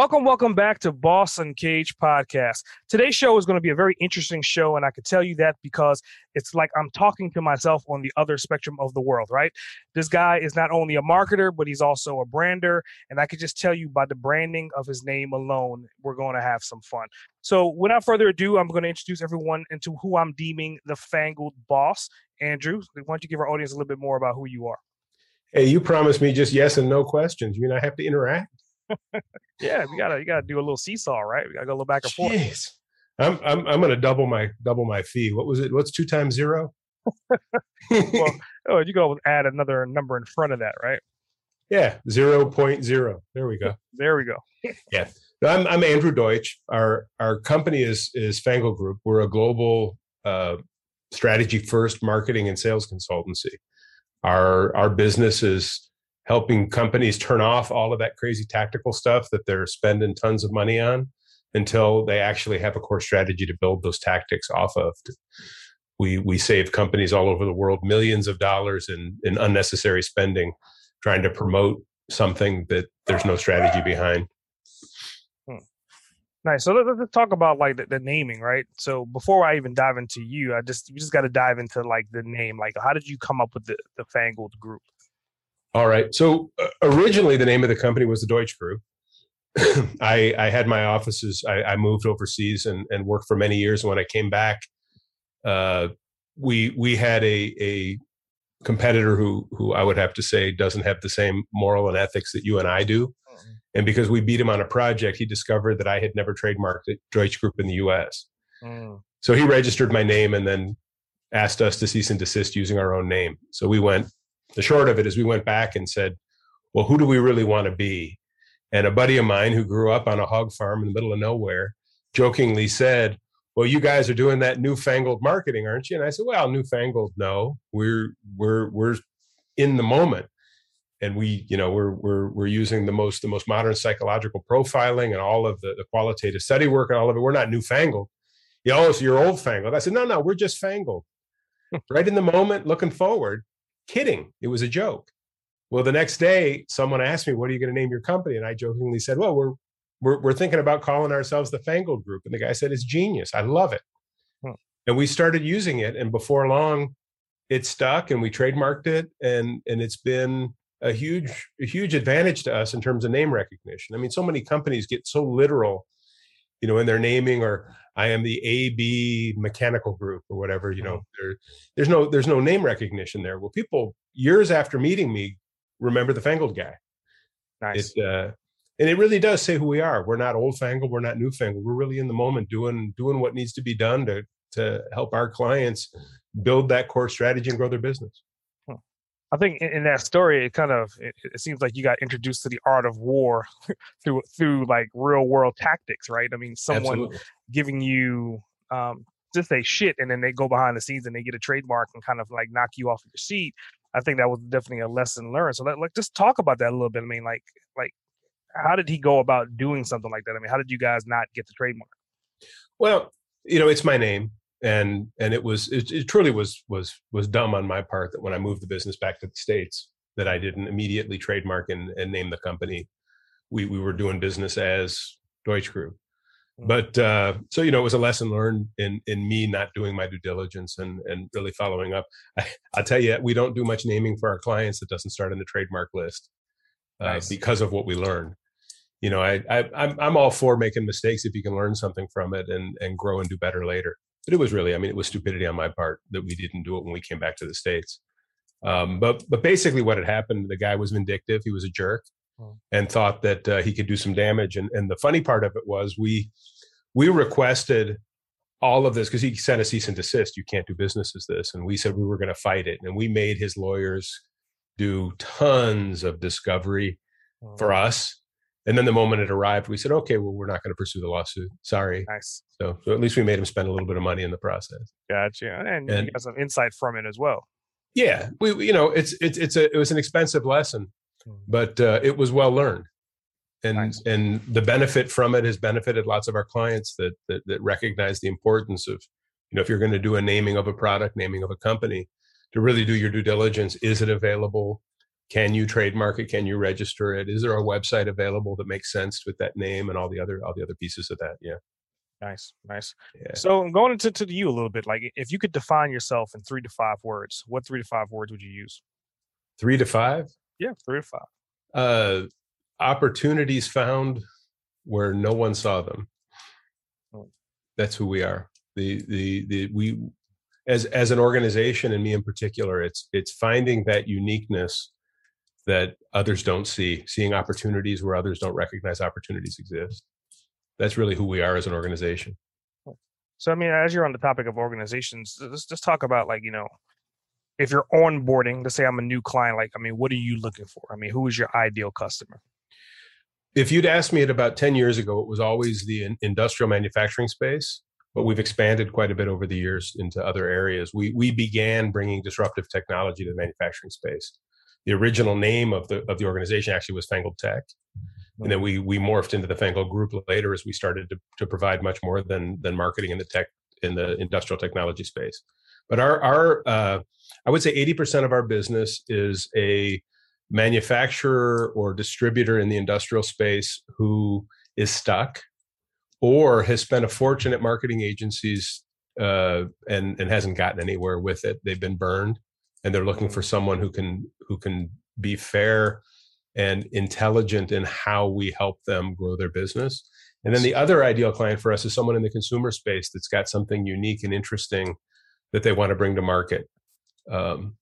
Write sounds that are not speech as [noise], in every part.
Welcome, welcome back to Boss Uncaged Podcast. Today's show is going to be a very interesting show, and I could tell you that because it's like I'm talking to myself on the other spectrum of the world, right? This guy is not only a marketer, but he's also a brander, and I could just tell you by the branding of his name alone, we're going to have some fun. So, without further ado, I'm going to introduce everyone into who I'm deeming the fangled boss. Andrew, why don't you give our audience a little bit more about who you are? Hey, you promised me just yes and no questions. You mean I have to interact? Yeah, we gotta you gotta do a little seesaw, right? We gotta go a little back and forth. Jeez. I'm I'm I'm gonna double my double my fee. What was it? What's two times zero? well, [laughs] oh, you go add another number in front of that, right? Yeah, zero point zero. There we go. [laughs] There we go. yeah. I'm I'm Andrew Deutsch. Our our company is is Fangled Group. We're a global uh, strategy first marketing and sales consultancy. Our our business is helping companies turn off all of that crazy tactical stuff that they're spending tons of money on until they actually have a core strategy to build those tactics off of. We we save companies all over the world millions of dollars in, in unnecessary spending trying to promote something that there's no strategy behind. Hmm. Nice. So let's talk about like the, the, naming, right? So before I even dive into you, I just we just got to dive into like the name. Like, how did you come up with the the Fangled Group? All right. So uh, originally, the name of the company was the Deutsch Group. [clears throat] I, I had my offices. I, I moved overseas and, and, worked for many years. When I came back, uh, we we had a a competitor who who I would have to say doesn't have the same moral and ethics that you and I do. Mm-hmm. And because we beat him on a project, he discovered that I had never trademarked Deutsch Group in the U.S. Mm. So he registered my name and then asked us to cease and desist using our own name. So we went the short of it is we went back and said, well, who do we really want to be? And a buddy of mine who grew up on a hog farm in the middle of nowhere jokingly said, well, you guys are doing that newfangled marketing, aren't you? And I said, well, newfangled, no, we're, we're, we're in the moment. And we, you know, we're, we're, we're using the most, the most modern psychological profiling and all of the, the qualitative study work and all of it. We're not newfangled. You know, oh, so you're old fangled. I said, no, no, we're just fangled. Hmm. right in the moment, looking forward kidding. It was a joke. Well, the next day, someone asked me, "What are you going to name your company?" And I jokingly said, "Well, we're we're, we're thinking about calling ourselves the Fangled Group." And the guy said, "It's genius. I love it." Hmm. And we started using it, and before long, it stuck, and we trademarked it, and and it's been a huge a huge advantage to us in terms of name recognition. I mean, so many companies get so literal, you know, in their naming or I am the AB mechanical group or whatever. You know, there, there's no there's no name recognition there. Well, people years after meeting me remember the Fangled guy. Nice. It, uh, and it really does say who we are. We're not old fangled. We're not new fangled. We're really in the moment doing doing what needs to be done to to help our clients build that core strategy and grow their business. I think in, in, that story, it kind of it, it, seems like you got introduced to the art of war [laughs] through through like real world tactics, right? I mean, someone Absolutely. giving you um, just a shit, and then they go behind the scenes and they get a trademark and kind of like knock you off your seat. I think that was definitely a lesson learned. So, let, like, just talk about that a little bit. I mean, like, like, how did he go about doing something like that? I mean, how did you guys not get the trademark? Well, you know, it's my name and and it was it, it, truly was was was dumb on my part that when I moved the business back to the states that I didn't immediately trademark and, and name the company. We we were doing business as Deutsch Group, mm. but uh, so you know it was a lesson learned in in me not doing my due diligence and and really following up. I, will tell you, we don't do much naming for our clients that doesn't start in the trademark list uh, nice. because of what we learned. You know, I, I I'm I'm all for making mistakes if you can learn something from it and and grow and do better later but it was really, I mean, it was stupidity on my part that we didn't do it when we came back to the states. Um, but but basically, what had happened, the guy was vindictive. He was a jerk, hmm. and thought that uh, he could do some damage. And and the funny part of it was we we requested all of this because he sent a cease and desist. You can't do business as this, and we said we were going to fight it, and we made his lawyers do tons of discovery for hmm. us And then the moment it arrived, we said, okay, well, we're not going to pursue the lawsuit. Sorry. Nice. So, so at least we made him spend a little bit of money in the process. Gotcha. And, And- you got some insight from it as well. Yeah, we you know it's it's it's a it was an expensive lesson, Mm. but uh, it was well learned, and Nice. and the benefit from it has benefited lots of our clients that that, that recognize the importance of you know if you're going to do a naming of a product, naming of a company, to really do your due diligence. Is it available? Can you trademark it? Can you register it? Is there a website available that makes sense with that name and all the other all the other pieces of that? Yeah, Nice. Nice. yeah. So going into to you a little bit, like if you could define yourself in three to five words, what three to five words would you use? Three to five. Yeah, three to five. uh, opportunities found where no one saw them. Oh. That's who we are. The the the we as as an organization and me in particular, it's it's finding that uniqueness that others don't see, seeing opportunities where others don't recognize opportunities exist. That's really who we are as an organization. So I mean, as you're on the topic of organizations, let's just talk about like you know, if you're onboarding, let's say I'm a new client, like I mean, what are you looking for? I mean, who is your ideal customer? If you'd asked me it about 10 years ago, it was always the industrial manufacturing space, but we've expanded quite a bit over the years into other areas. We, we began bringing disruptive technology to the manufacturing space. The original name of the, of the organization actually was Fangled Tech. And then we, we morphed into the Fangled Group later as we started to, to provide much more than, than marketing in the tech, in the industrial technology space. But our, our uh, I would say 80% of our business is a manufacturer or distributor in the industrial space who is stuck or has spent a fortune at marketing agencies uh, and and hasn't gotten anywhere with it. They've been burned, and they're looking for someone who can who can be fair and intelligent in how we help them grow their business. And then the other ideal client for us is someone in the consumer space that's got something unique and interesting that they want to bring to market. Um,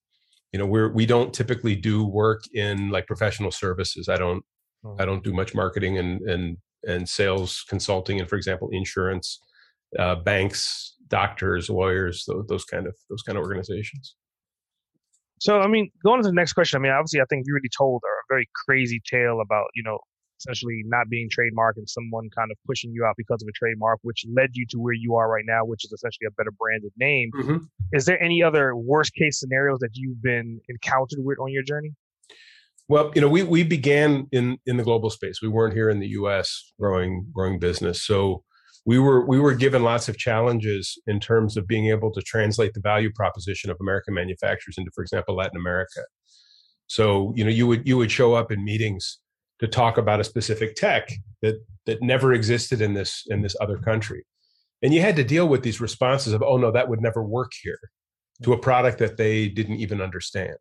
you know, we're we don't typically do work in like professional services. I don't I don't do much marketing and and and sales consulting and for example insurance, uh, banks, doctors, lawyers, those, those kind of those kind of organizations. So I mean, going to the next question. I mean, obviously, I think you already told a very crazy tale about you know essentially not being trademarked and someone kind of pushing you out because of a trademark, which led you to where you are right now, which is essentially a better branded name. Mm-hmm. Is there any other worst case scenarios that you've been encountered with on your journey? Well, you know, we we began in in the global space. We weren't here in the U.S. growing growing business, so we were we were given lots of challenges in terms of being able to translate the value proposition of American manufacturers into, for example, Latin America. So, you know, you would you would show up in meetings to talk about a specific tech that that never existed in this in this other country, and you had to deal with these responses of, "Oh no, that would never work here," to a product that they didn't even understand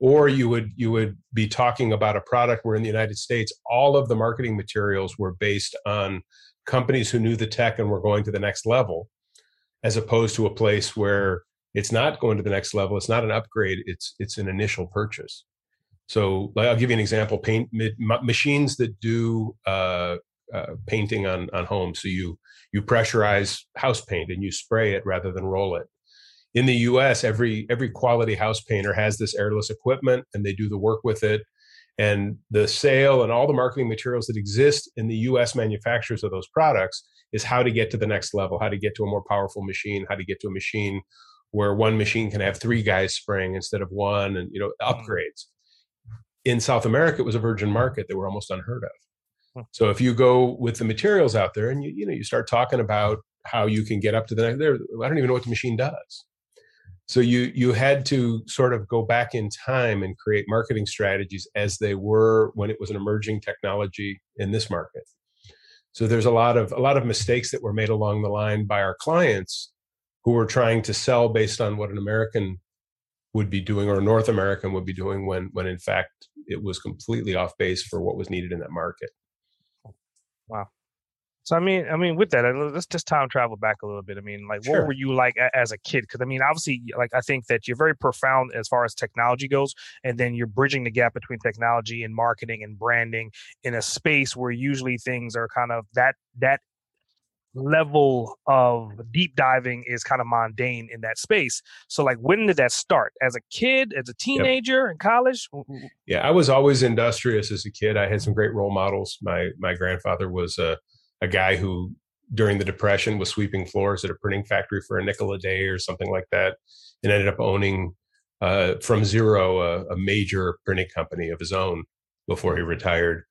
or you would you would be talking about a product where in the United States all of the marketing materials were based on companies who knew the tech and were going to the next level as opposed to a place where it's not going to the next level it's not an upgrade it's it's an initial purchase. So i'll give you an example paint ma- machines that do uh, uh, painting on on homes. So you you pressurize house paint and you spray it rather than roll it. In the US, every every quality house painter has this airless equipment and they do the work with it. And the sale and all the marketing materials that exist in the US manufacturers of those products is how to get to the next level, how to get to a more powerful machine, how to get to a machine where one machine can have three guys spring instead of one, and you know, hmm. upgrades. In South America, it was a virgin market that were almost unheard of. Hmm. So if you go with the materials out there and you you know you start talking about how you can get up to the next there, I don't even know what the machine does so you you had to sort of go back in time and create marketing strategies as they were when it was an emerging technology in this market so there's a lot of a lot of mistakes that were made along the line by our clients who were trying to sell based on what an american would be doing or a north american would be doing when when in fact it was completely off base for what was needed in that market Wow. So I mean, I mean, with that, let's just time travel back a little bit. I mean, like, Sure. what were you like a- as a kid? Because I mean, obviously, like, I think that you're very profound as far as technology goes, and then you're bridging the gap between technology and marketing and branding in a space where usually things are kind of that that level of deep diving is kind of mundane in that space. So, like, when did that start? As a kid, as a teenager, yep. in college? Yeah, I was always industrious as a kid. I had some great role models. My my grandfather was a a guy who during the depression was sweeping floors at a printing factory for a nickel a day or something like that and ended up owning uh, from zero a, a, major printing company of his own before he retired.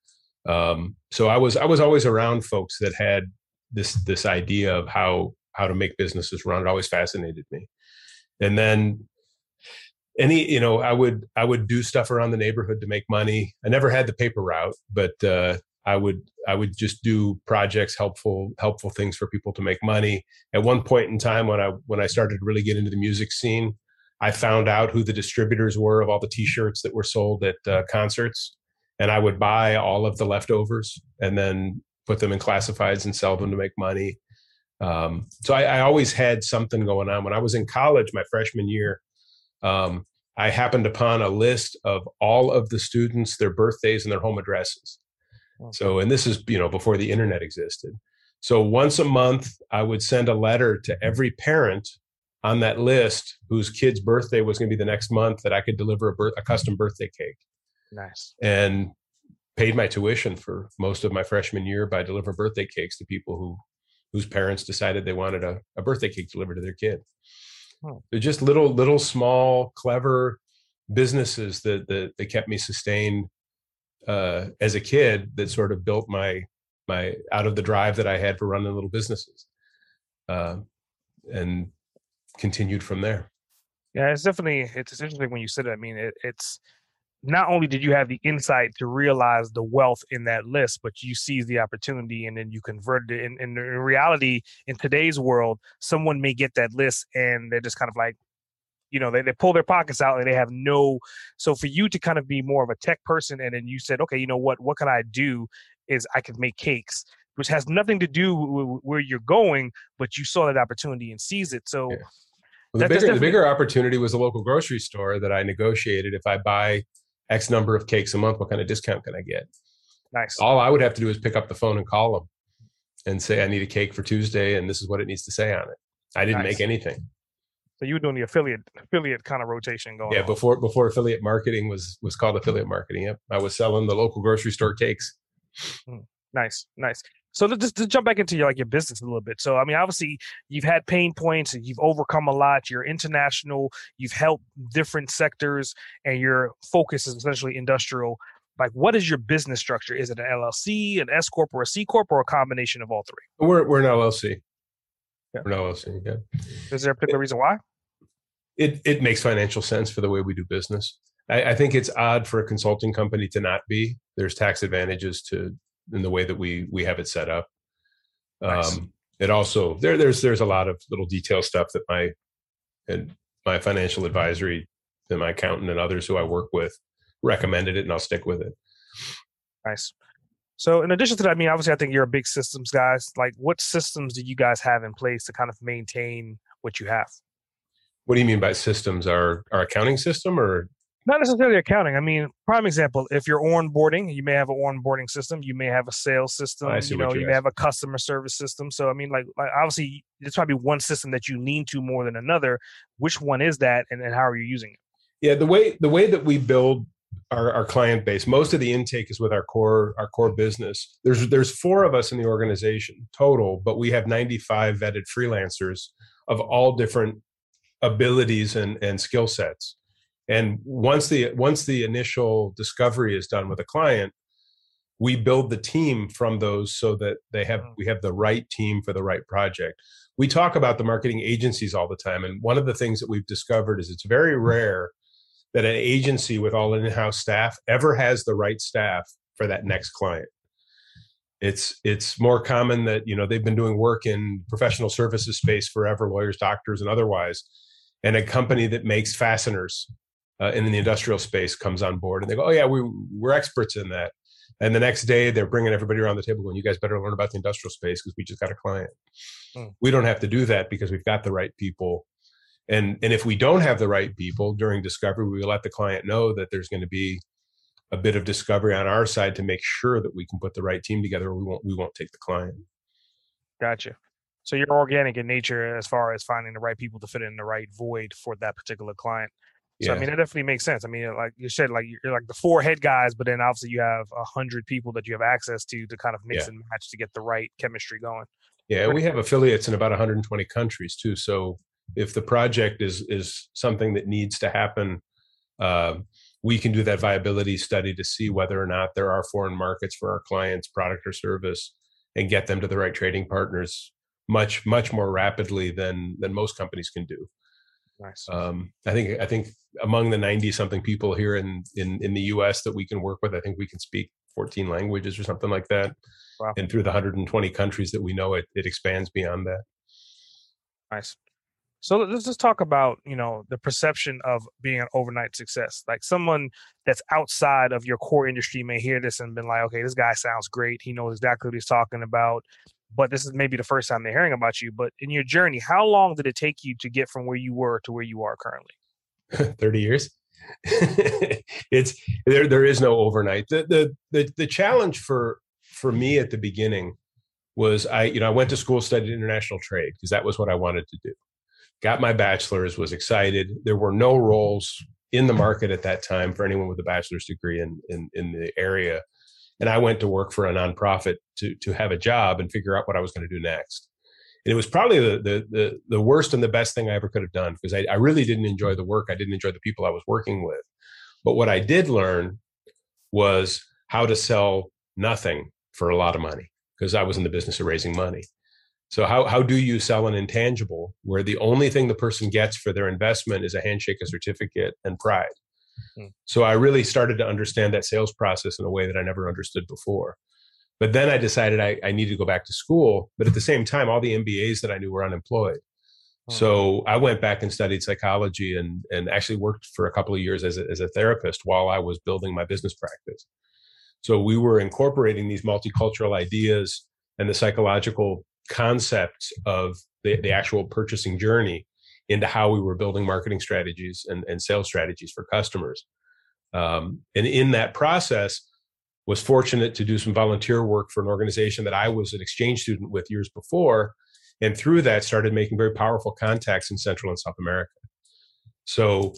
Um, so i was i was always around folks that had this this idea of how how to make businesses run. It always fascinated me. And then any you know i would i would do stuff around the neighborhood to make money. I never had the paper route but uh, I would I would just do projects, helpful helpful things for people to make money. At one point in time, when I when I started to really get into the music scene, I found out who the distributors were of all the T-shirts that were sold at uh, concerts, and I would buy all of the leftovers and then put them in classifieds and sell them to make money. Um, so I, I, always had something going on. When I was in college, my freshman year, um, I happened upon a list of all of the students, their birthdays, and their home addresses. So, and this is, you know, before the internet existed. So once a month, I would send a letter to every parent on that list whose kid's birthday was going to be the next month that I could deliver a, birth, a custom birthday cake. Nice. And paid my tuition for most of my freshman year by delivering birthday cakes to people who whose parents decided they wanted a, a birthday cake delivered to their kid. Oh. They're just little, little, small, clever businesses that that, that kept me sustained uh, as a kid that sort of built my my out of the drive that I had for running little businesses, uh, and continued from there. Yeah, it's definitely it's interesting when you said it. I mean, it, it's not only did you have the insight to realize the wealth in that list, but you seize the opportunity and then you converted it. And, and in reality, in today's world, someone may get that list and they're just kind of like, you know they, they pull their pockets out and they have no so for you to kind of be more of a tech person and then you said okay you know what what can i do is i can make cakes which has nothing to do with where you're going but you saw that opportunity and seized it. So yeah. well, the, bigger, the bigger opportunity was a local grocery store that i negotiated if i buy x number of cakes a month what kind of discount can i get? Nice. All i would have to do is pick up the phone and call them and say i need a cake for tuesday and this is what it needs to say on it. I didn't nice. make anything so you were doing the affiliate affiliate kind of rotation going. Yeah, on. before before affiliate marketing was was called affiliate marketing. Yep, I was selling the local grocery store cakes. Mm, nice, nice. So let's just to jump back into your like your business a little bit. So I mean, obviously you've had pain points, and you've overcome a lot. You're international. You've helped different sectors, and your focus is essentially industrial. Like, what is your business structure? Is it an LLC, an S corp, or a C corp, or a combination of all three? We're we're an LLC. Yeah. We're an LLC. Yeah. Is there a particular reason why? It it makes financial sense for the way we do business. I, I, think it's odd for a consulting company to not be. There's tax advantages to in the way that we we have it set up. Nice. Um, it also there there's there's a lot of little detail stuff that my and my financial advisory and my accountant and others who I work with recommended it, and I'll stick with it. Nice. So, in addition to that, I mean, obviously, I think you're a big systems guys. Like, what systems do you guys have in place to kind of maintain what you have? What do you mean by systems? Our our accounting system or not necessarily accounting. I mean, prime example, if you're onboarding, you may have an onboarding system, you may have a sales system, you know, you may have a customer service system. So I mean, like, like obviously there's probably one system that you lean to more than another. Which one is that and, and how are you using it? Yeah, the way the way that we build our, our client base, most of the intake is with our core our core business. There's there's four of us in the organization total, but we have 95 vetted freelancers of all different abilities and, and skill sets. And once the once the initial discovery is done with a client, we build the team from those so that they have mm. we have the right team for the right project. We talk about the marketing agencies all the time, and one of the things that we've discovered is it's very rare that an agency with all in-house staff ever has the right staff for that next client it's it's more common that you know they've been doing work in professional services space forever lawyers doctors and otherwise and a company that makes fasteners uh, in the industrial space comes on board and they go, oh yeah, we we're experts in that. And the next day they're bringing everybody around the table going, you guys better learn about the industrial space because we just got a client. Hmm. We don't have to do that because we've got the right people. And and if we don't have the right people during discovery, we let the client know that there's going to be a bit of discovery on our side to make sure that we can put the right team together. Or we won't we won't take the client. Gotcha. So you're organic in nature as far as finding the right people to fit in the right void for that particular client. So yeah. I mean, it definitely makes sense. I mean, like you said, like you're like the four head guys, but then obviously you have a hundred people that you have access to to kind of mix yeah. and match to get the right chemistry going. Yeah, we have affiliates in about 120 countries too. So if the project is is something that needs to happen, uh, we can do that viability study to see whether or not there are foreign markets for our clients' product or service, and get them to the right trading partners much much more rapidly than than most companies can do. Nice. Um, I think I think among the 90 something people here in, in in the U.S. that we can work with, I think we can speak 14 languages or something like that. Wow. And through the 120 countries that we know, it it expands beyond that. Nice. So let's just talk about you know the perception of being an overnight success. Like someone that's outside of your core industry may hear this and been like, okay, this guy sounds great. He knows exactly what he's talking about but this is maybe the first time they're hearing about you. But in your journey, how long did it take you to get from where you were to where you are currently? [laughs] 30 years. [laughs] it's there there is no overnight. The, the the the challenge for for me at the beginning was I you know I went to school studied international trade because that was what I wanted to do. Got my bachelor's, was excited. There were no roles in the market at that time for anyone with a bachelor's degree in in, in the area and I went to work for a nonprofit to to have a job and figure out what I was going to do next. And it was probably the, the the the, worst and the best thing I ever could have done because I, I really didn't enjoy the work. I didn't enjoy the people I was working with. But what I did learn was how to sell nothing for a lot of money because I was in the business of raising money. So how how do you sell an intangible where the only thing the person gets for their investment is a handshake, a certificate, and pride? Hmm. So I really started to understand that sales process in a way that I never understood before. But then I decided I, I needed to go back to school. But at the same time, all the MBAs that I knew were unemployed. Oh. So I went back and studied psychology and, and actually worked for a couple of years as a, as a therapist while I was building my business practice. So we were incorporating these multicultural ideas and the psychological concepts of the, the actual purchasing journey into how we were building marketing strategies and, and sales strategies for customers. Um, and in that process, was fortunate to do some volunteer work for an organization that I was an exchange student with years before, and through that started making very powerful contacts in Central and South America. So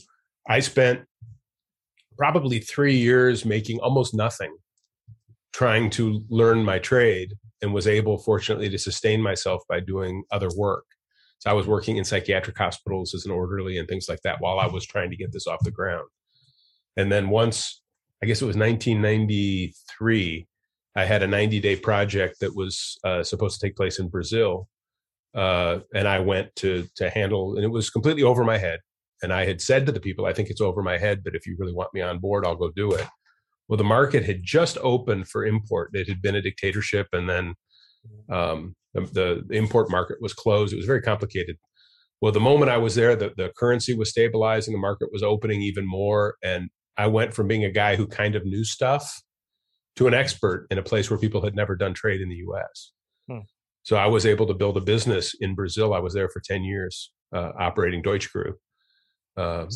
I spent probably three years making almost nothing, trying to learn my trade, and was able, fortunately, to sustain myself by doing other work. So I was working in psychiatric hospitals as an orderly and things like that while I was trying to get this off the ground. And then once, I guess it was 1993, I had a 90 day project that was uh, supposed to take place in Brazil. Uh, and I went to to handle, and it was completely over my head. And I had said to the people, I think it's over my head, but if you really want me on board, I'll go do it. Well, the market had just opened for import. It had been a dictatorship, and then um, the, the, import market was closed. It was very complicated. Well, the moment I was there, the, the currency was stabilizing, the market was opening even more. And I went from being a guy who kind of knew stuff to an expert in a place where people had never done trade in the US. Hmm. So I was able to build a business in Brazil. I was there for 10 years uh, operating Deutsch Group. Um,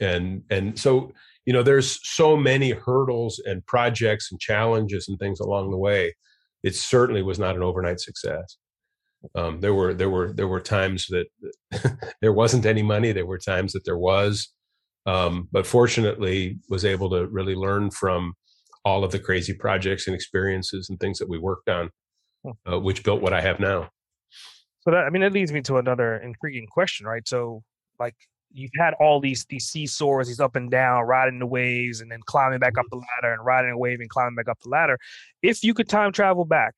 and, and so, you know, there's so many hurdles and projects and challenges and things along the way it certainly was not an overnight success. Um, there were there were there were times that [laughs] there wasn't any money. There were times that there was, um, but fortunately, was able to really learn from all of the crazy projects and experiences and things that we worked on, hmm. uh, which built what I have now. So that I mean, that leads me to another intriguing question, right? So, like, you've had all these these seesaws, these up and down, riding the waves, and then climbing back up the ladder, and riding a wave and climbing back up the ladder. If you could time travel back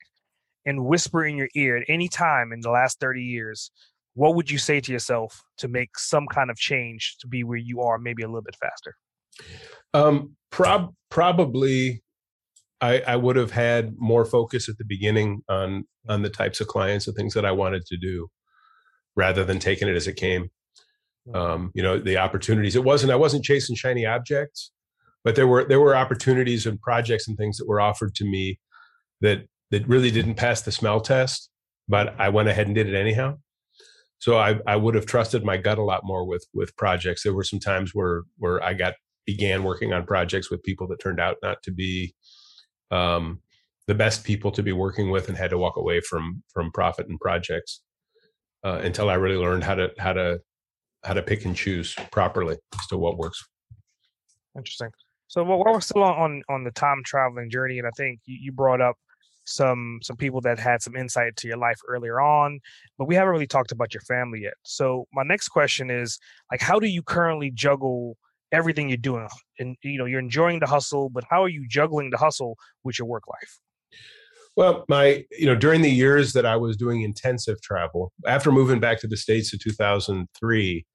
and whisper in your ear at any time in the last thirty years, what would you say to yourself to make some kind of change to be where you are, maybe a little bit faster? Um, prob- probably, I, I would have had more focus at the beginning on on the types of clients and things that I wanted to do, rather than taking it as it came. Mm-hmm. um, you know the opportunities. It wasn't i wasn't chasing shiny objects but there were there were opportunities and projects and things that were offered to me that that really didn't pass the smell test but i went ahead and did it anyhow. So i i would have trusted my gut a lot more with with projects. There were some times where where i got began working on projects with people that turned out not to be um, the best people to be working with and had to walk away from from profit and projects uh, until I really learned how to how to how to pick and choose properly as to what works. Interesting. So while we're still on on the time traveling journey, and I think you, you brought up some some people that had some insight to your life earlier on, but we haven't really talked about your family yet. So my next question is like, how do you currently juggle everything you're doing? And you know, you're enjoying the hustle, but how are you juggling the hustle with your work life? Well, my you know during the years that I was doing intensive travel after moving back to the states in 2003,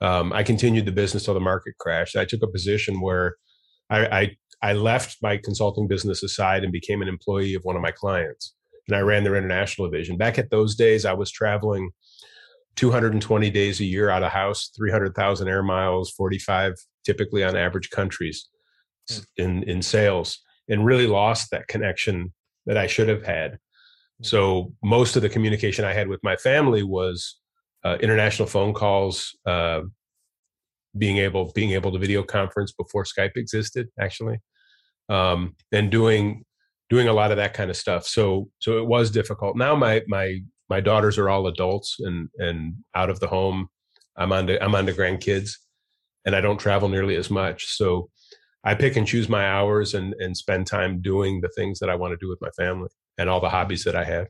um, I continued the business till the market crashed. I took a position where I, I I left my consulting business aside and became an employee of one of my clients, and I ran their international division. Back at those days, I was traveling 220 days a year out of house, 300,000 air miles, 45 typically on average countries hmm. in in sales, and really lost that connection that I should have had. Mm-hmm. So most of the communication I had with my family was uh, international phone calls, uh, being able being able to video conference before Skype existed, actually, um, and doing doing a lot of that kind of stuff. So so it was difficult. Now my my my daughters are all adults and and out of the home. I'm on to I'm on to grandkids, and I don't travel nearly as much. So I pick and choose my hours and and spend time doing the things that I want to do with my family and all the hobbies that I have.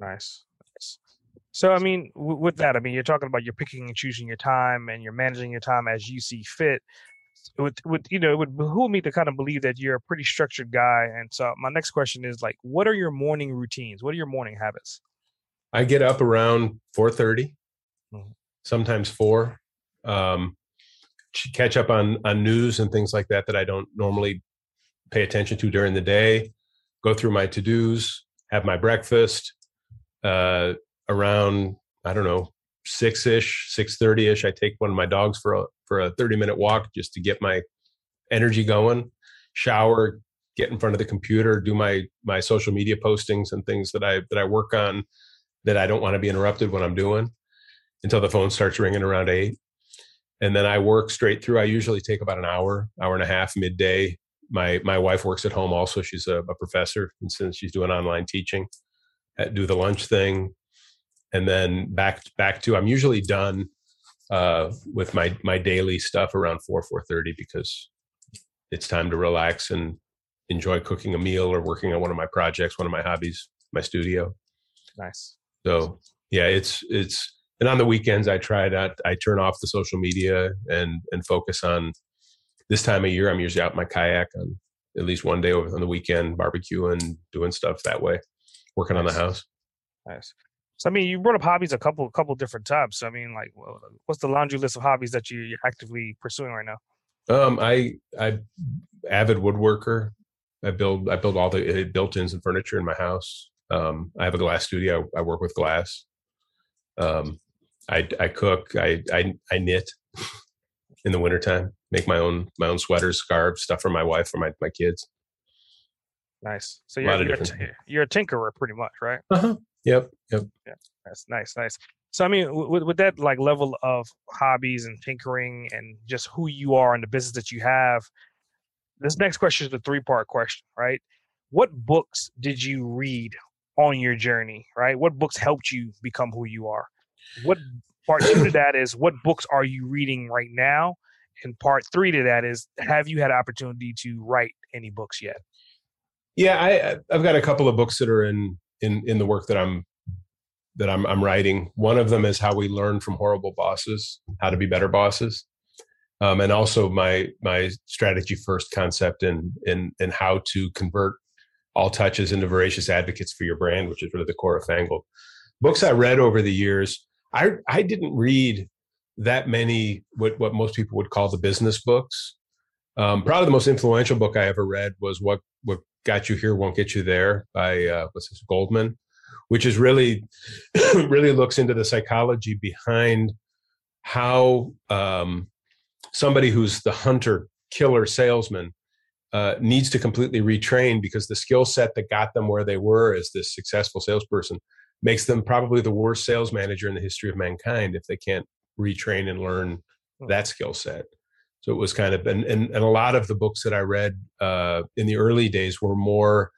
Nice. nice. So I mean, w- with that, I mean, you're talking about you're picking and choosing your time and you're managing your time as you see fit. With with you know, it would behoove me to kind of believe that you're a pretty structured guy. And so my next question is like, what are your morning routines? What are your morning habits? I get up around four thirty, mm mm-hmm. sometimes four. Um, catch up on on news and things like that that I don't normally pay attention to during the day. Go through my to dos, have my breakfast. Uh, around I don't know six ish, six thirty ish. I take one of my dogs for a for a thirty minute walk just to get my energy going. Shower, get in front of the computer, do my my social media postings and things that I that I work on that I don't want to be interrupted when I'm doing until the phone starts ringing around eight and then I work straight through. I usually take about an hour, hour and a half midday. My my wife works at home also. She's a, a professor, and since she's doing online teaching, I do the lunch thing, and then back back to. I'm usually done uh, with my my daily stuff around four four thirty because it's time to relax and enjoy cooking a meal or working on one of my projects, one of my hobbies, my studio. Nice. So yeah, it's it's and on the weekends i try to i turn off the social media and and focus on this time of year i'm usually out in my kayak on at least one day over on the weekend barbecuing doing stuff that way working nice. on the house nice so i mean you brought up hobbies a couple couple different types so, i mean like what's the laundry list of hobbies that you, you're actively pursuing right now um i i avid woodworker i build i build all the built-ins and furniture in my house um i have a glass studio i work with glass um I, I cook, I, I, I knit [laughs] in the wintertime, make my own, my own sweaters, scarves, stuff for my wife, for my, my kids. Nice. So you're, you're, t- you're, a tinkerer pretty much, right? Uh-huh. Yep. Yep. Yeah. That's nice. Nice. So, I mean, with, with that like level of hobbies and tinkering and just who you are and the business that you have, this next question is a three part question, right? What books did you read on your journey, right? What books helped you become who you are? what part two to [coughs] that is what books are you reading right now? And part three to that is have you had opportunity to write any books yet? Yeah, I I've got a couple of books that are in in in the work that I'm that I'm I'm writing. One of them is how we learn from horrible bosses, how to be better bosses. Um, and also my my strategy first concept in in in how to convert all touches into voracious advocates for your brand, which is really the core of Fangle. Books I read over the years, I I didn't read that many what what most people would call the business books. Um, probably the most influential book I ever read was what what got you here won't get you there by uh, what's this Goldman, which is really [clears throat] really looks into the psychology behind how um, somebody who's the hunter killer salesman uh, needs to completely retrain because the skill set that got them where they were as this successful salesperson makes them probably the worst sales manager in the history of mankind if they can't retrain and learn hmm. that skill set. So it was kind of, and, and, and a lot of the books that I read uh, in the early days were more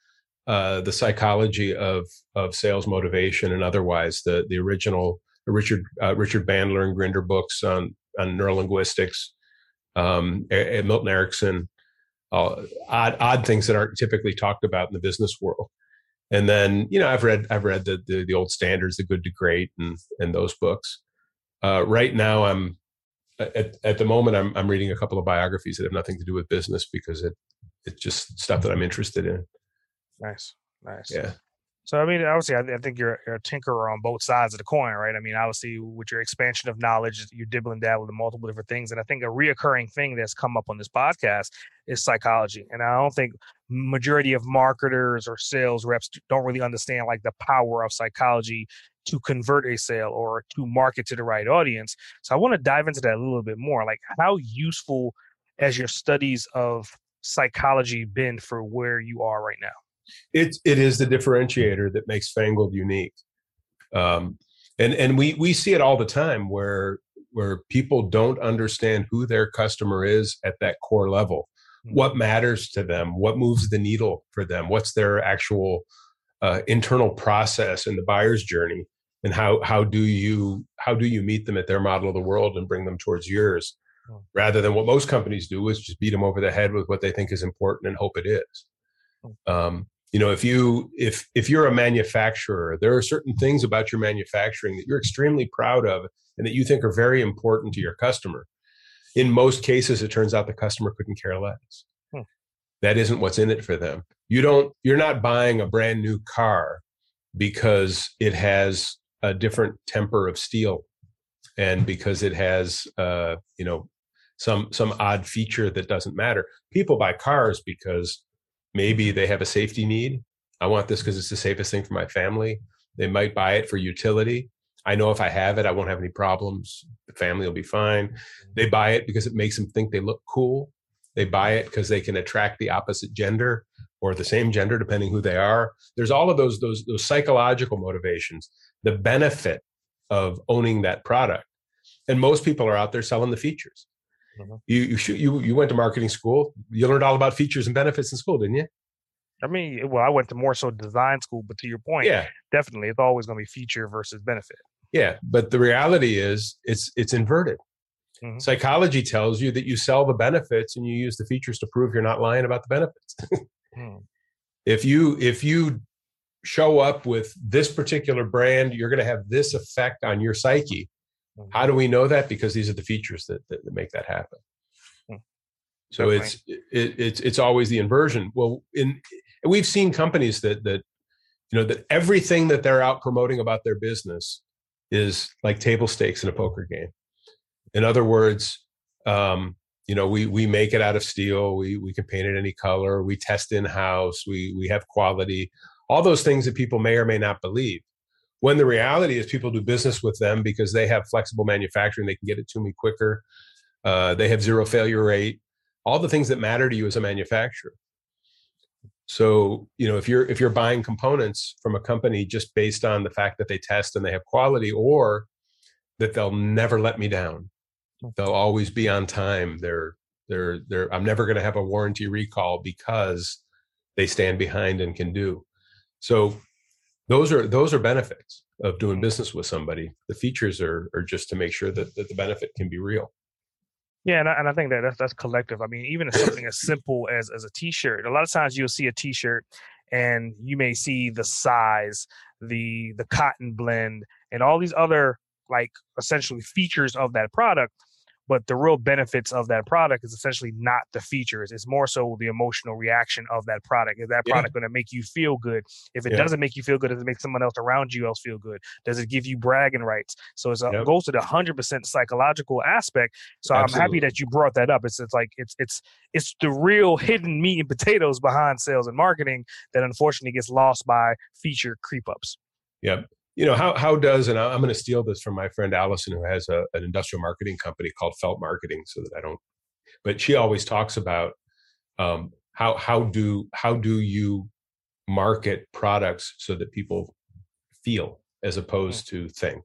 uh, the psychology of of sales motivation and otherwise. The the original Richard uh, Richard Bandler and Grinder books on on neurolinguistics, um, and Milton Erickson, uh, odd odd things that aren't typically talked about in the business world. And then you know I've read I've read the the, the old standards, the Good to Great, and and those books. Uh, right now, I'm at, at the moment I'm I'm reading a couple of biographies that have nothing to do with business because it it's just stuff that I'm interested in. Nice, nice. Yeah. So I mean, obviously, I, I think you're, you're, a tinkerer on both sides of the coin, right? I mean, obviously, with your expansion of knowledge, you're dibbling dabbling with multiple different things, and I think a reoccurring thing that's come up on this podcast is psychology. And I don't think majority of marketers or sales reps don't really understand like the power of psychology to convert a sale or to market to the right audience. So I want to dive into that a little bit more. Like, how useful has your studies of psychology been for where you are right now? It it is the differentiator that makes Fangled unique, um, and and we we see it all the time where where people don't understand who their customer is at that core level, mm-hmm. what matters to them, what moves the needle for them, what's their actual uh, internal process in the buyer's journey, and how how do you how do you meet them at their model of the world and bring them towards yours, hmm. rather than what most companies do is just beat them over the head with what they think is important and hope it is. Hmm. Um, you know if you if if you're a manufacturer there are certain things about your manufacturing that you're extremely proud of and that you think are very important to your customer in most cases it turns out the customer couldn't care less hmm. that isn't what's in it for them you don't you're not buying a brand new car because it has a different temper of steel and because it has uh you know some some odd feature that doesn't matter people buy cars because Maybe they have a safety need. I want this because it's the safest thing for my family. They might buy it for utility. I know if I have it, I won't have any problems. The family will be fine. They buy it because it makes them think they look cool. They buy it because they can attract the opposite gender or the same gender, depending who they are. There's all of those those those psychological motivations, the benefit of owning that product, and most people are out there selling the features. Mm-hmm. You you, you you went to marketing school. You learned all about features and benefits in school, didn't you? I mean, well, I went to more so design school, but to your point, yeah, definitely, it's always going to be feature versus benefit. Yeah, but the reality is, it's it's inverted. Mm-hmm. Psychology tells you that you sell the benefits and you use the features to prove you're not lying about the benefits. [laughs] hmm. If you if you show up with this particular brand, you're going to have this effect on your psyche. How do we know that? Because these are the features that, that, that make that happen. Hmm. So it's it, it's it's always the inversion. Well, in we've seen companies that that you know that everything that they're out promoting about their business is like table stakes in a poker game. In other words, um, you know, we we make it out of steel. We we can paint it any color. We test in house. We we have quality. All those things that people may or may not believe when the reality is people do business with them because they have flexible manufacturing they can get it to me quicker uh, they have zero failure rate all the things that matter to you as a manufacturer so you know if you're if you're buying components from a company just based on the fact that they test and they have quality or that they'll never let me down they'll always be on time. They're they're they're i'm never going to have a warranty recall because they stand behind and can do. So those are those are benefits of doing mm-hmm. business with somebody. The features are are just to make sure that, that the benefit can be real. Yeah and I, and I think that that's, that's collective. I mean even something as [coughs] simple as as a t-shirt a lot of times you'll see a t-shirt and you may see the size the the cotton blend and all these other like essentially features of that product but the real benefits of that product is essentially not the features. It's more so the emotional reaction of that product. Is that product yeah. going to make you feel good? If it yeah. doesn't make you feel good does it make someone else around you else feel good? Does it give you bragging rights? So it yep. goes to the 100% psychological aspect. So Absolutely. i'm happy that you brought that up. It's, it's like it's it's it's the real [laughs] hidden meat and potatoes behind sales and marketing that unfortunately gets lost by feature creep ups yep you know how how does and i'm going to steal this from my friend allison who has a, an industrial marketing company called felt marketing so that i don't but she always talks about um, how how do how do you market products so that people feel as mm. opposed to think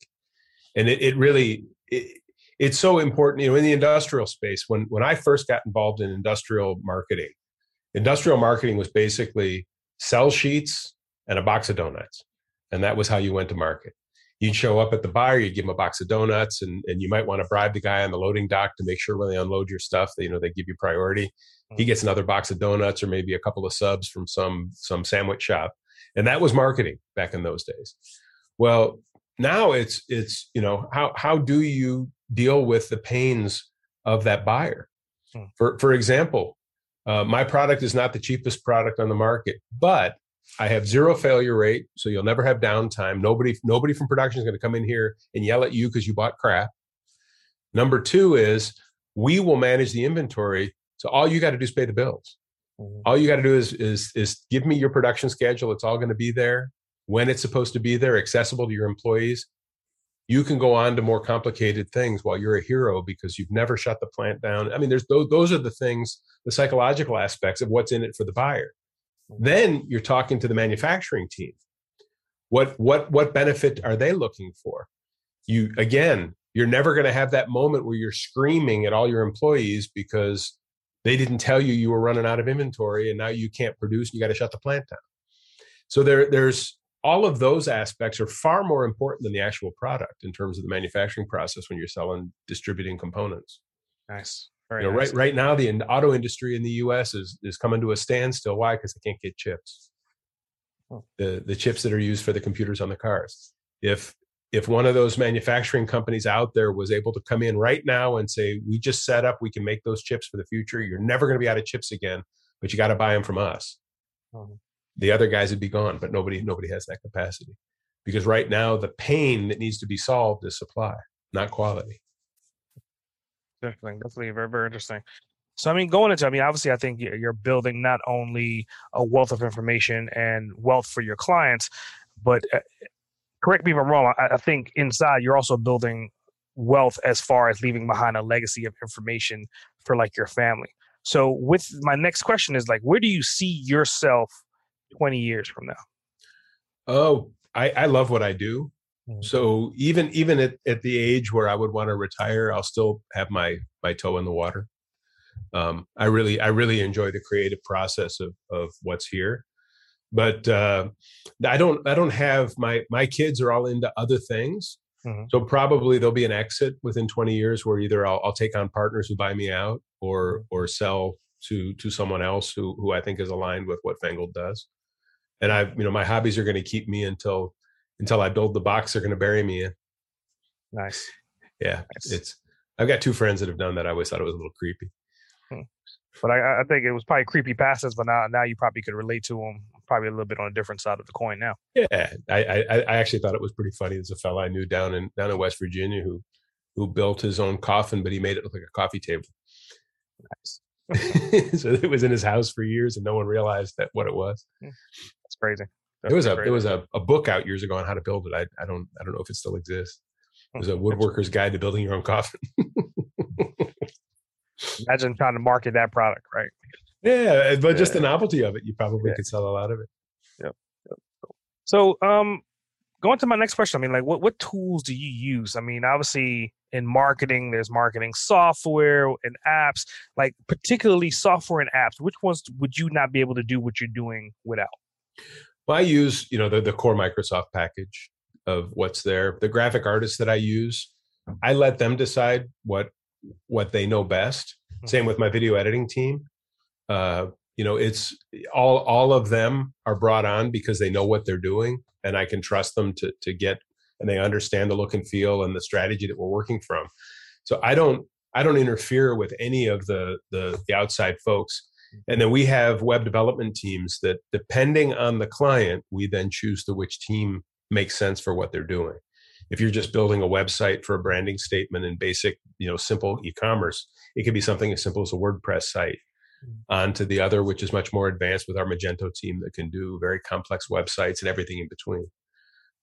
and it, it really it, it's so important you know in the industrial space when when i first got involved in industrial marketing industrial marketing was basically sell sheets and a box of donuts. And that was how you went to market. You'd show up at the buyer, you'd give them a box of donuts, and, and you might want to bribe the guy on the loading dock to make sure when they unload your stuff, they, you know, they give you priority. He mm. gets another box of donuts or maybe a couple of subs from some some sandwich shop. And that was marketing back in those days. Well, now it's it's you know how how do you deal with the pains of that buyer hmm. for for example uh, my product is not the cheapest product on the market but i have zero failure rate so you'll never have downtime nobody nobody from production is going to come in here and yell at you because you bought crap number two is we will manage the inventory so all you got to do is pay the bills mm-hmm. all you got to do is is is give me your production schedule it's all going to be there when it's supposed to be there, accessible to your employees, you can go on to more complicated things while you're a hero because you've never shut the plant down. I mean, there's those, those are the things, the psychological aspects of what's in it for the buyer. Then you're talking to the manufacturing team. What what what benefit are they looking for? You again, you're never going to have that moment where you're screaming at all your employees because they didn't tell you you were running out of inventory and now you can't produce and you got to shut the plant down. So there there's all of those aspects are far more important than the actual product in terms of the manufacturing process when you're selling distributing components. Nice. Very you know, nice. right right now the auto industry in the U.S. is is coming to a standstill. Why? Because they can't get chips. The the chips that are used for the computers on the cars. If if one of those manufacturing companies out there was able to come in right now and say, "We just set up, we can make those chips for the future. You're never going to be out of chips again, but you got to buy them from us." Oh the other guys would be gone but nobody nobody has that capacity because right now the pain that needs to be solved is supply not quality definitely definitely very very interesting so i mean going into i mean obviously i think you're building not only a wealth of information and wealth for your clients but uh, correct me if i'm wrong I, I think inside you're also building wealth as far as leaving behind a legacy of information for like your family so with my next question is like where do you see yourself 20 years from now? Oh, I, I love what I do. Mm-hmm. So even even at, at the age where I would want to retire, I'll still have my my toe in the water. Um, I really I really enjoy the creative process of of what's here, but uh, I don't I don't have my my kids are all into other things. Mm-hmm. So probably there'll be an exit within 20 years where either I'll, I'll take on partners who buy me out or mm-hmm. or sell to to someone else who who I think is aligned with what Fangled does and I, you know, my hobbies are going to keep me until until I build the box they're going to bury me in. Nice. Yeah, nice. it's. I've got two friends that have done that. I always thought it was a little creepy. Hmm. But I, I think it was probably creepy passes. But now, now you probably could relate to them. Probably a little bit on a different side of the coin now. Yeah, I, I, I actually thought it was pretty funny. There's a fellow I knew down in down in West Virginia who who built his own coffin, but he made it look like a coffee table. Nice. [laughs] so it was in his house for years, and no one realized that what it was. Hmm. That's crazy. There was a there was a, a book out years ago on how to build it. I I don't I don't know if it still exists. It was a woodworker's guide to building your own coffin. [laughs] Imagine trying to market that product, right? Yeah, but yeah. just the novelty of it, you probably yeah. could sell a lot of it. Yep. yep. So, um, going to my next question. I mean, like, what what tools do you use? I mean, obviously, in marketing, there's marketing software and apps. Like, particularly software and apps. Which ones would you not be able to do what you're doing without? Well, I use you know the the core Microsoft package of what's there. The graphic artists that I use, I let them decide what what they know best. Mm-hmm. Same with my video editing team. Uh, you know, it's all all of them are brought on because they know what they're doing, and I can trust them to to get and they understand the look and feel and the strategy that we're working from. So I don't I don't interfere with any of the the, the outside folks. And then we have web development teams that, depending on the client, we then choose to which team makes sense for what they're doing. If you're just building a website for a branding statement and basic, you know, simple e-commerce, it could be something as simple as a WordPress site. Mm. Onto the other, which is much more advanced with our Magento team that can do very complex websites and everything in between.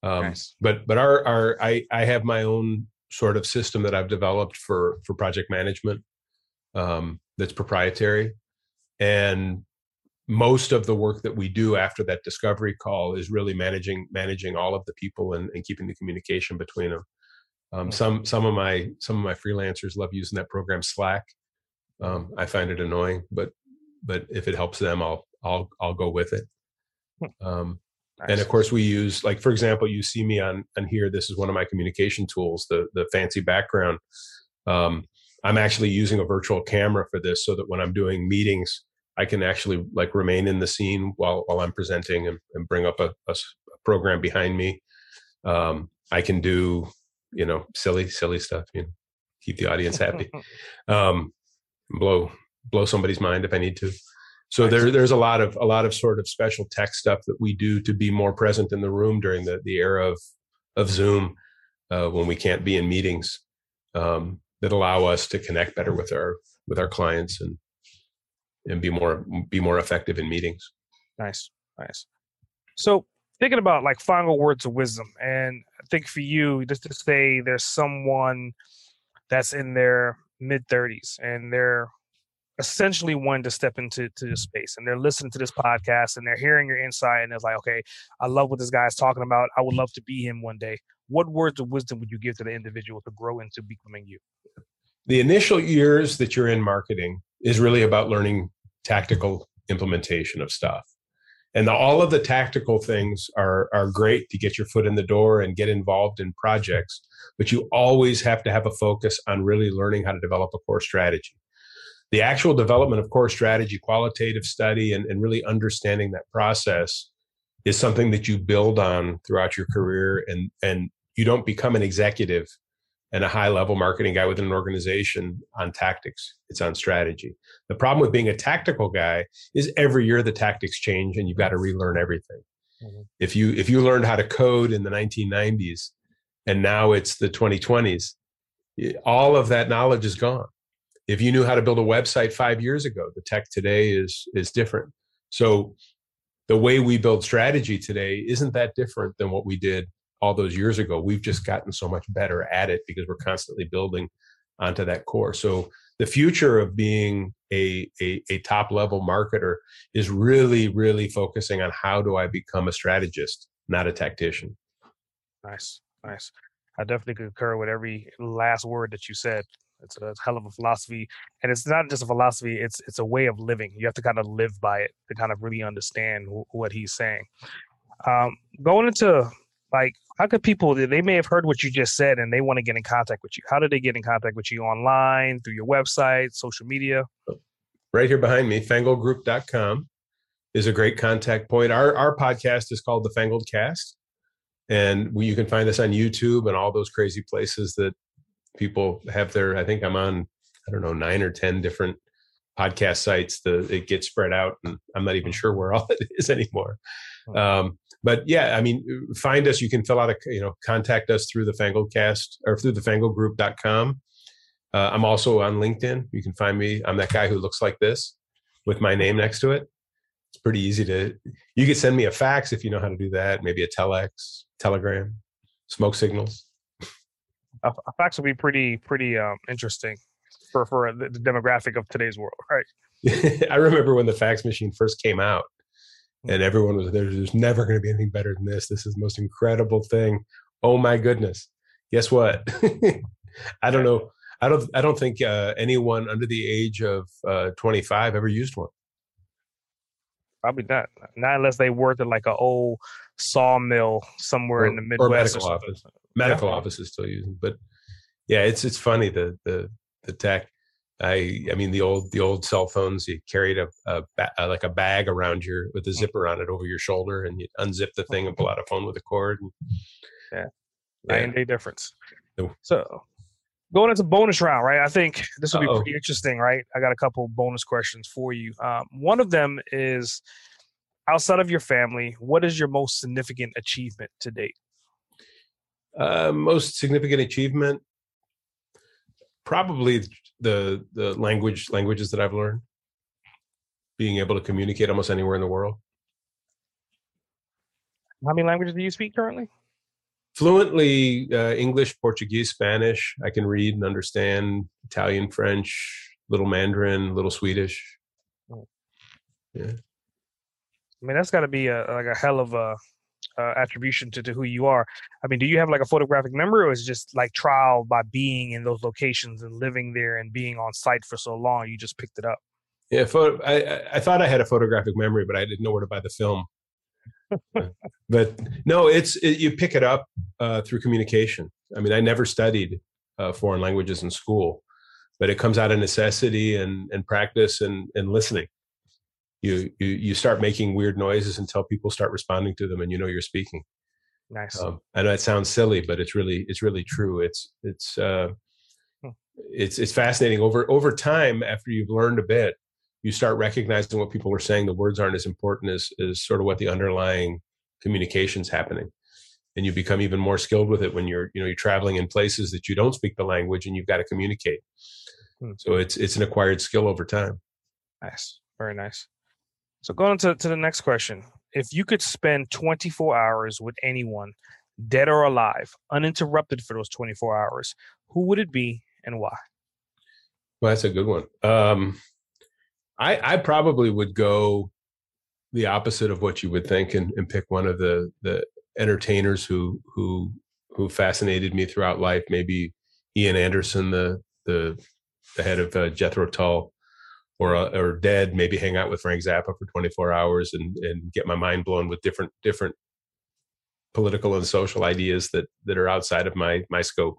Um, nice. But but our our I I have my own sort of system that I've developed for for project management um, that's proprietary and most of the work that we do after that discovery call is really managing managing all of the people and, and keeping the communication between them um, some some of my some of my freelancers love using that program slack um, i find it annoying but but if it helps them i'll i'll i'll go with it Hmm. Um, nice. And of course, we use like for example, you see me on on here. This is one of my communication tools, the the fancy background. Um, I'm actually using a virtual camera for this, so that when I'm doing meetings, I can actually like remain in the scene while while I'm presenting and, and bring up a, a, program behind me. Um, I can do you know silly silly stuff. You know, keep the audience happy. [laughs] Um, blow blow somebody's mind if I need to. So there, there's a lot of a lot of sort of special tech stuff that we do to be more present in the room during the the era of of Zoom uh, when we can't be in meetings um, that allow us to connect better with our with our clients and and be more be more effective in meetings. Nice, nice. So thinking about like final words of wisdom, and I think for you, just to say there's someone that's in their mid 30s and they're essentially wanting to step into to this space and they're listening to this podcast and they're hearing your insight and it's like okay i love what this guy's talking about i would love to be him one day what words of wisdom would you give to the individual to grow into becoming you the initial years that you're in marketing is really about learning tactical implementation of stuff and the, all of the tactical things are are great to get your foot in the door and get involved in projects but you always have to have a focus on really learning how to develop a core strategy the actual development of core strategy, qualitative study, and, and really understanding that process is something that you build on throughout your career. And, and you don't become an executive and a high level marketing guy within an organization on tactics. It's on strategy. The problem with being a tactical guy is every year the tactics change and you've got to relearn everything. Mm-hmm. If you if you learned how to code in the 1990s and now it's the 2020s, all of that knowledge is gone if you knew how to build a website five years ago the tech today is is different so the way we build strategy today isn't that different than what we did all those years ago we've just gotten so much better at it because we're constantly building onto that core so the future of being a, a, a top level marketer is really really focusing on how do i become a strategist not a tactician nice nice I definitely concur with every last word that you said. It's a hell of a philosophy, and it's not just a philosophy; it's it's a way of living. You have to kind of live by it to kind of really understand w- what he's saying. Um, going into like, how could people they may have heard what you just said and they want to get in contact with you? How do they get in contact with you online through your website, social media? Right here behind me, fangledgroup.com is a great contact point. Our our podcast is called the Fangled Cast, and we, you can find us on YouTube and all those crazy places that people have their i think i'm on i don't know nine or ten different podcast sites the it gets spread out and i'm not even sure where all [laughs] it is anymore. Um, but yeah i mean find us you can fill out a you know contact us through the fangled cast or through the fangledgroup.com uh, i'm also on linkedin. You can find me. I'm that guy who looks like this with my name next to it. It's pretty easy to you could send me a fax if you know how to do that maybe a telex telegram smoke signals. A, a fax would be pretty pretty um, interesting for for the demographic of today's world, right? [laughs] I remember when the fax machine first came out, and everyone was there. There's never going to be anything better than this. This is the most incredible thing. Oh my goodness! Guess what? [laughs] I don't know. I don't. I don't think uh, anyone under the age of uh, 25 ever used one. Probably not. Not unless they worked at like an old sawmill somewhere or, in the Midwest. Or medical or office medical yeah. offices still using. But yeah, it's it's funny the the the tech. I I mean the old the old cell phones you carried a, a, a, like a bag around your with a mm. zipper on it over your shoulder and you unzip the thing and pull out a phone with a cord. And, yeah, nine yeah. day difference. So going into bonus round, right? I think this will be pretty interesting, right? I got a couple bonus questions for you. Um, one of them is outside of your family, what is your most significant achievement to date? Uh, most significant achievement, probably the the language languages that I've learned. Being able to communicate almost anywhere in the world. How many languages do you speak currently? Fluently uh, English, Portuguese, Spanish. I can read and understand Italian, French, little Mandarin, little Swedish. Oh. Yeah. I mean, that's got to be a like a hell of a uh, attribution to, to who you are. I mean, do you have like a photographic memory, or is it just like trial by being in those locations and living there and being on site for so long? You just picked it up. Yeah, photo, I I thought I had a photographic memory, but I didn't know where to buy the film. [laughs] but no, it's it, you pick it up uh, through communication. I mean, I never studied uh, foreign languages in school, but it comes out of necessity and and practice and and listening. You you you start making weird noises until people start responding to them, and you know you're speaking. Nice. Um, I know it sounds silly, but it's really it's really true. It's it's uh, Hmm. it's it's fascinating. Over over time, after you've learned a bit, you start recognizing what people are saying. The words aren't as important as as sort of what the underlying communication's happening, and you become even more skilled with it when you're you know you're traveling in places that you don't speak the language and you've got to communicate. Hmm. So it's it's an acquired skill over time. Nice. Very nice. So going to, to the next question. If you could spend 24 hours with anyone, dead or alive, uninterrupted for those 24 hours, who would it be and why? Well, that's a good one. Um, I I probably would go the opposite of what you would think and, and pick one of the the entertainers who who who fascinated me throughout life. Maybe Ian Anderson, the the the head of uh, Jethro Tull, or uh, or dead. Maybe hang out with Frank Zappa for 24 hours and and get my mind blown with different different political and social ideas that that are outside of my my scope.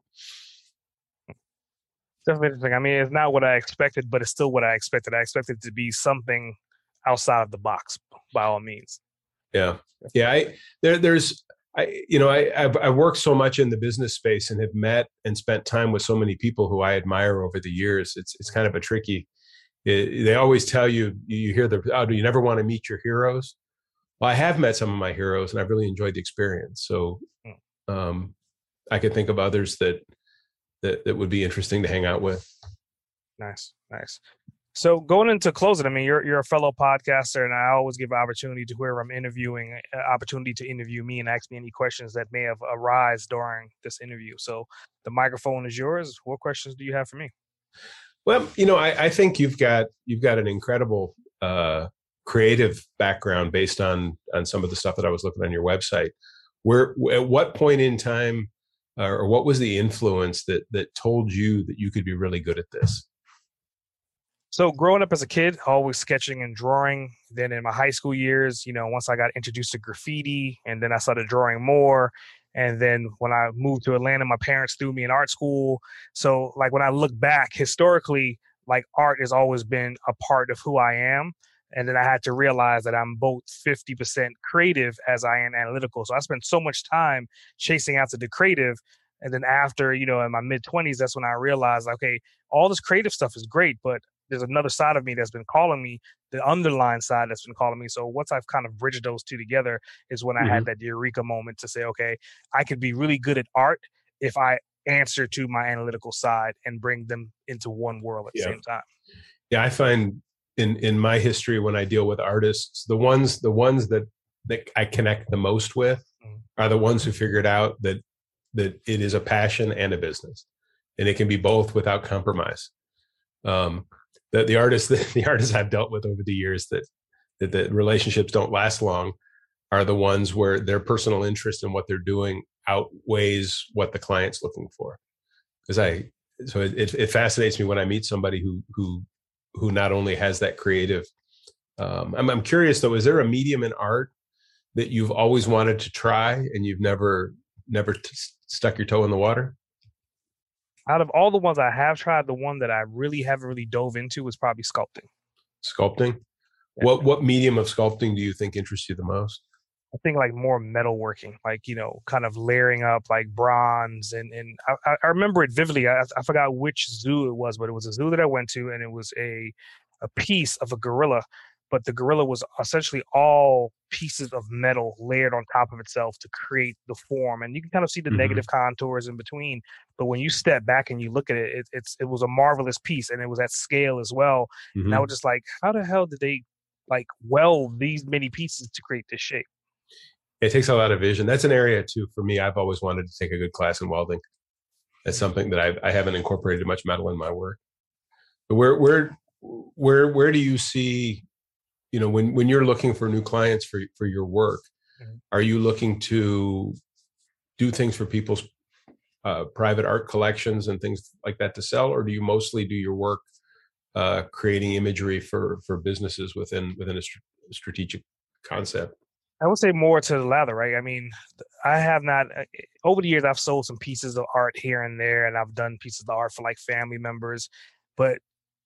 Definitely interesting. I mean, it's not what I expected, but it's still what I expected. I expected it to be something outside of the box, by all means. Yeah, yeah. I there there's I you know I I've, I've worked so much in the business space and have met and spent time with so many people who I admire over the years. It's it's kind of a tricky. It, they always tell you you hear the oh do you never want to meet your heroes? Well, I have met some of my heroes and I've really enjoyed the experience. So um, I could think of others that that that would be interesting to hang out with. Nice, nice. So going into closing, I mean, you're you're a fellow podcaster, and I always give opportunity to whoever I'm interviewing, uh, opportunity to interview me and ask me any questions that may have arise during this interview. So the microphone is yours. What questions do you have for me? Well, you know, I, I think you've got you've got an incredible uh, creative background based on on some of the stuff that I was looking on your website. Where at what point in time, uh, or what was the influence that that told you that you could be really good at this? So growing up as a kid, always sketching and drawing. Then in my high school years, you know, once I got introduced to graffiti, and then I started drawing more. And then when I moved to Atlanta, my parents threw me in art school. So like when I look back historically, like art has always been a part of who I am. And then I had to realize that I'm both 50% creative as I am analytical. So I spent so much time chasing after the creative. And then after, you know, in my mid 20s, that's when I realized, okay, all this creative stuff is great, but there's another side of me that's been calling me, the underlying side that's been calling me. So once I've kind of bridged those two together is when I Mm-hmm. had that eureka moment to say, okay, I could be really good at art if I answer to my analytical side and bring them into one world at the same time. Yeah, I find in in my history when I deal with artists, the ones the ones that that I connect the most with Mhm. are the ones who figured out that that it is a passion and a business, and it can be both without compromise. Um, the the artists [laughs] that the artists I've dealt with over the years that that the relationships don't last long are the ones where their personal interest in what they're doing outweighs what the client's looking for. Because I so it, it, fascinates me when I meet somebody who who who not only has that creative. Um, I'm I'm curious though, is there a medium in art that you've always wanted to try and you've never never t- stuck your toe in the water? Out of all the ones I have tried, the one that I really haven't really dove into is probably sculpting. Sculpting. Yeah. What what medium of sculpting do you think interests you the most? I think like more metalworking, like you know, kind of layering up like bronze and and I, I- I remember it vividly. I, I forgot which zoo it was, but it was a zoo that I went to, and it was a a piece of a gorilla, but the gorilla was essentially all pieces of metal layered on top of itself to create the form, and you can kind of see the Mhm. negative contours in between. But when you step back and you look at it, it, it's it was a marvelous piece, and it was at scale as well. And I Mhm. was just like, how the hell did they like weld these many pieces to create this shape? It takes a lot of vision. That's an area too for me. I've always wanted to take a good class in welding. That's something that I I haven't incorporated much metal in my work. But where where where where do you see, you know, when when you're looking for new clients for for your work, Mhm. are you looking to do things for people's uh, private art collections and things like that to sell, or do you mostly do your work uh, creating imagery for for businesses within within a str- strategic concept? I would say more to the latter, right? I mean, I have not uh, over the years I've sold some pieces of art here and there, and I've done pieces of art for like family members, but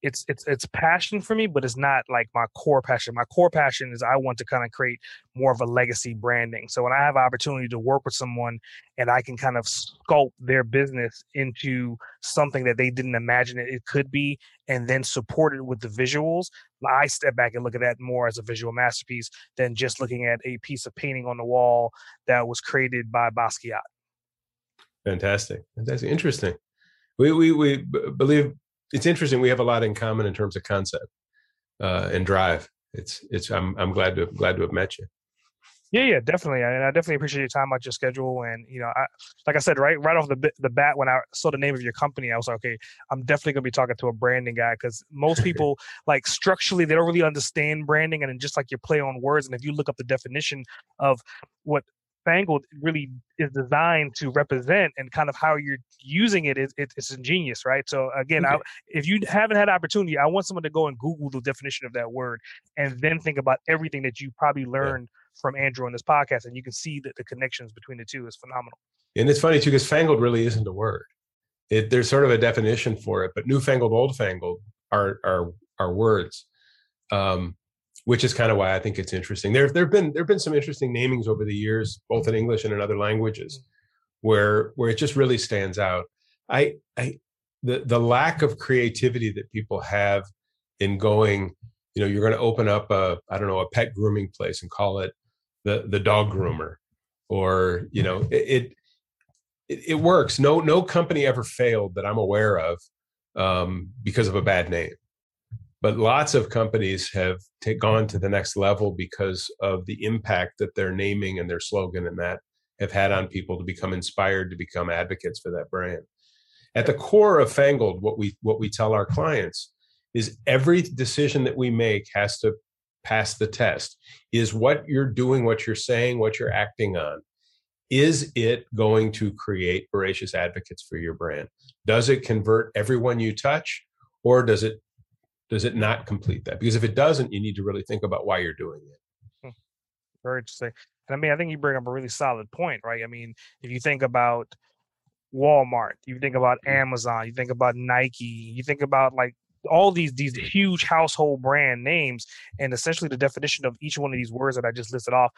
it's it's it's passion for me, but it's not like my core passion. My core passion is I want to kind of create more of a legacy branding. So when I have opportunity to work with someone and I can kind of sculpt their business into something that they didn't imagine it, it could be, and then support it with the visuals, I step back and look at that more as a visual masterpiece than just looking at a piece of painting on the wall that was created by Basquiat. Fantastic, fantastic, interesting. We we we believe it's interesting. We have a lot in common in terms of concept uh, and drive. It's it's. I'm I'm glad to glad to have met you. Yeah, yeah, definitely, and I definitely appreciate your time out your schedule. And you know, I, like I said, right, right off the the bat, when I saw the name of your company, I was like, okay, I'm definitely gonna be talking to a branding guy because most [laughs] people, like structurally, they don't really understand branding, and just like your play on words, and if you look up the definition of what Fangled really is designed to represent and kind of how you're using it is it's ingenious, right? So again, okay. I, if you haven't had opportunity, I want someone to go and Google the definition of that word and then think about everything that you probably learned yeah. from Andrew on this podcast, and you can see that the connections between the two is phenomenal. And it's funny too because fangled really isn't a word. It, there's sort of a definition for it, but newfangled, old fangled are are are words. Um, which is kind of why I think it's interesting. There there've been there've been some interesting namings over the years, both in English and in other languages, mm. where where it just really stands out. I I the the lack of creativity that people have in going, you know, you're going to open up a I don't know a pet grooming place and call it the the dog mm-hmm. groomer, or you know mm-hmm. it it, it works. No no company ever failed that I'm aware of um, because of a bad name but lots of companies have take, gone to the next level because of the impact that their naming and their slogan and that have had on people to become inspired to become advocates for that brand. At the core of fangled what we what we tell our clients is every decision that we make has to pass the test. Is what you're doing what you're saying what you're acting on is it going to create voracious advocates for your brand? Does it convert everyone you touch or does it does it not complete that? Because if it doesn't, you need to really think about why you're doing it. Hmm. Very interesting. And I mean, I think you bring up a really solid point, right? I mean, if you think about Walmart, you think about mm. Amazon, you think about Nike, you think about like all these these huge household brand names, and essentially the definition of each one of these words that I just listed off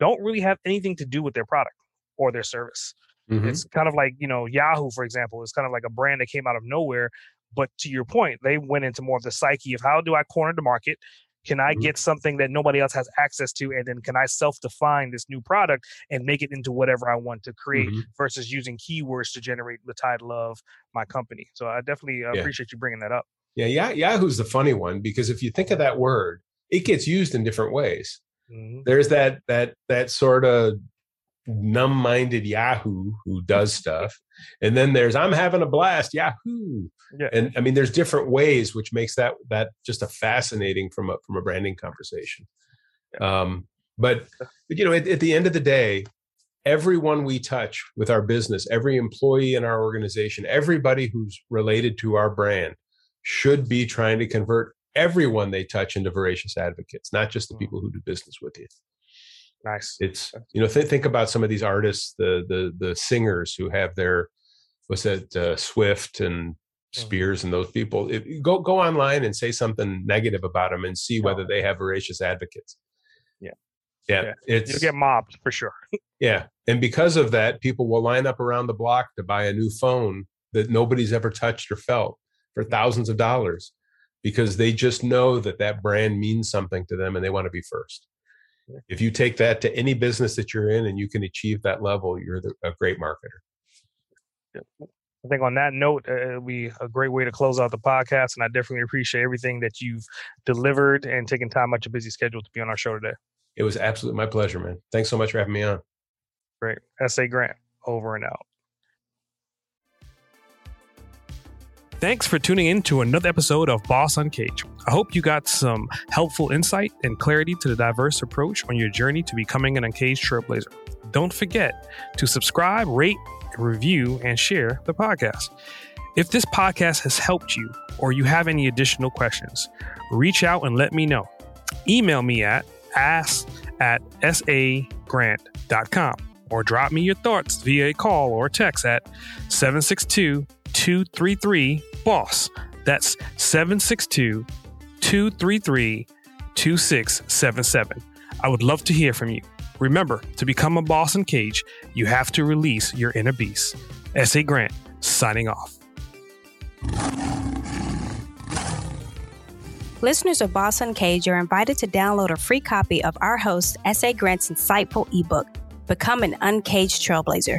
don't really have anything to do with their product or their service. Mm-hmm. It's kind of like you know Yahoo, for example, is kind of like a brand that came out of nowhere but to your point, they went into more of the psyche of how do I corner the market? Can I mm-hmm. get something that nobody else has access to? And then can I self define this new product and make it into whatever I want to create mm-hmm. versus using keywords to generate the title of my company? So I definitely uh, yeah. appreciate you bringing that up. Yeah, yeah, Yahoo's the funny one because if you think of that word, it gets used in different ways. Mm-hmm. There's that that that sort of numb-minded Yahoo who does [laughs] stuff, and then there's I'm having a blast Yahoo. Yeah. And I mean, there's different ways, which makes that that just a fascinating from a from a branding conversation. Um, but, but you know, at, at the end of the day, everyone we touch with our business, every employee in our organization, everybody who's related to our brand should be trying to convert everyone they touch into voracious advocates, not just the mm. people who do business with you. Nice. It's you know th- think about some of these artists, the the the singers who have their what's that uh, Swift and mm-hmm. Spears and those people. If, go go online and say something negative about them and see whether they have voracious advocates. Yeah. Yeah, yeah. it's you get mobbed for sure. [laughs] yeah, and because of that, people will line up around the block to buy a new phone that nobody's ever touched or felt for thousands of dollars because they just know that that brand means something to them and they want to be first if you take that to any business that you're in and you can achieve that level, you're the, a great marketer. I think on that note, uh, it'll be a great way to close out the podcast. And I definitely appreciate everything that you've delivered and taken time out of your busy schedule to be on our show today. It was absolutely my pleasure, man. Thanks so much for having me on. Great. S.A. Grant, over and out. Thanks for tuning in to another episode of Boss Uncaged. I hope you got some helpful insight and clarity to the diverse approach on your journey to becoming an uncaged trailblazer. Don't forget to subscribe, rate, review, and share the podcast. If this podcast has helped you or you have any additional questions, reach out and let me know. Email me at ask at sagrant.com or drop me your thoughts via a call or text at 762 233 BOSS. That's 762 233 2677. I would love to hear from you. Remember, to become a Boss Uncaged, you have to release your inner beast. S.A. Grant, signing off. Listeners of Boss Uncaged are invited to download a free copy of our host, S.A. Grant's insightful ebook, Become an Uncaged Trailblazer.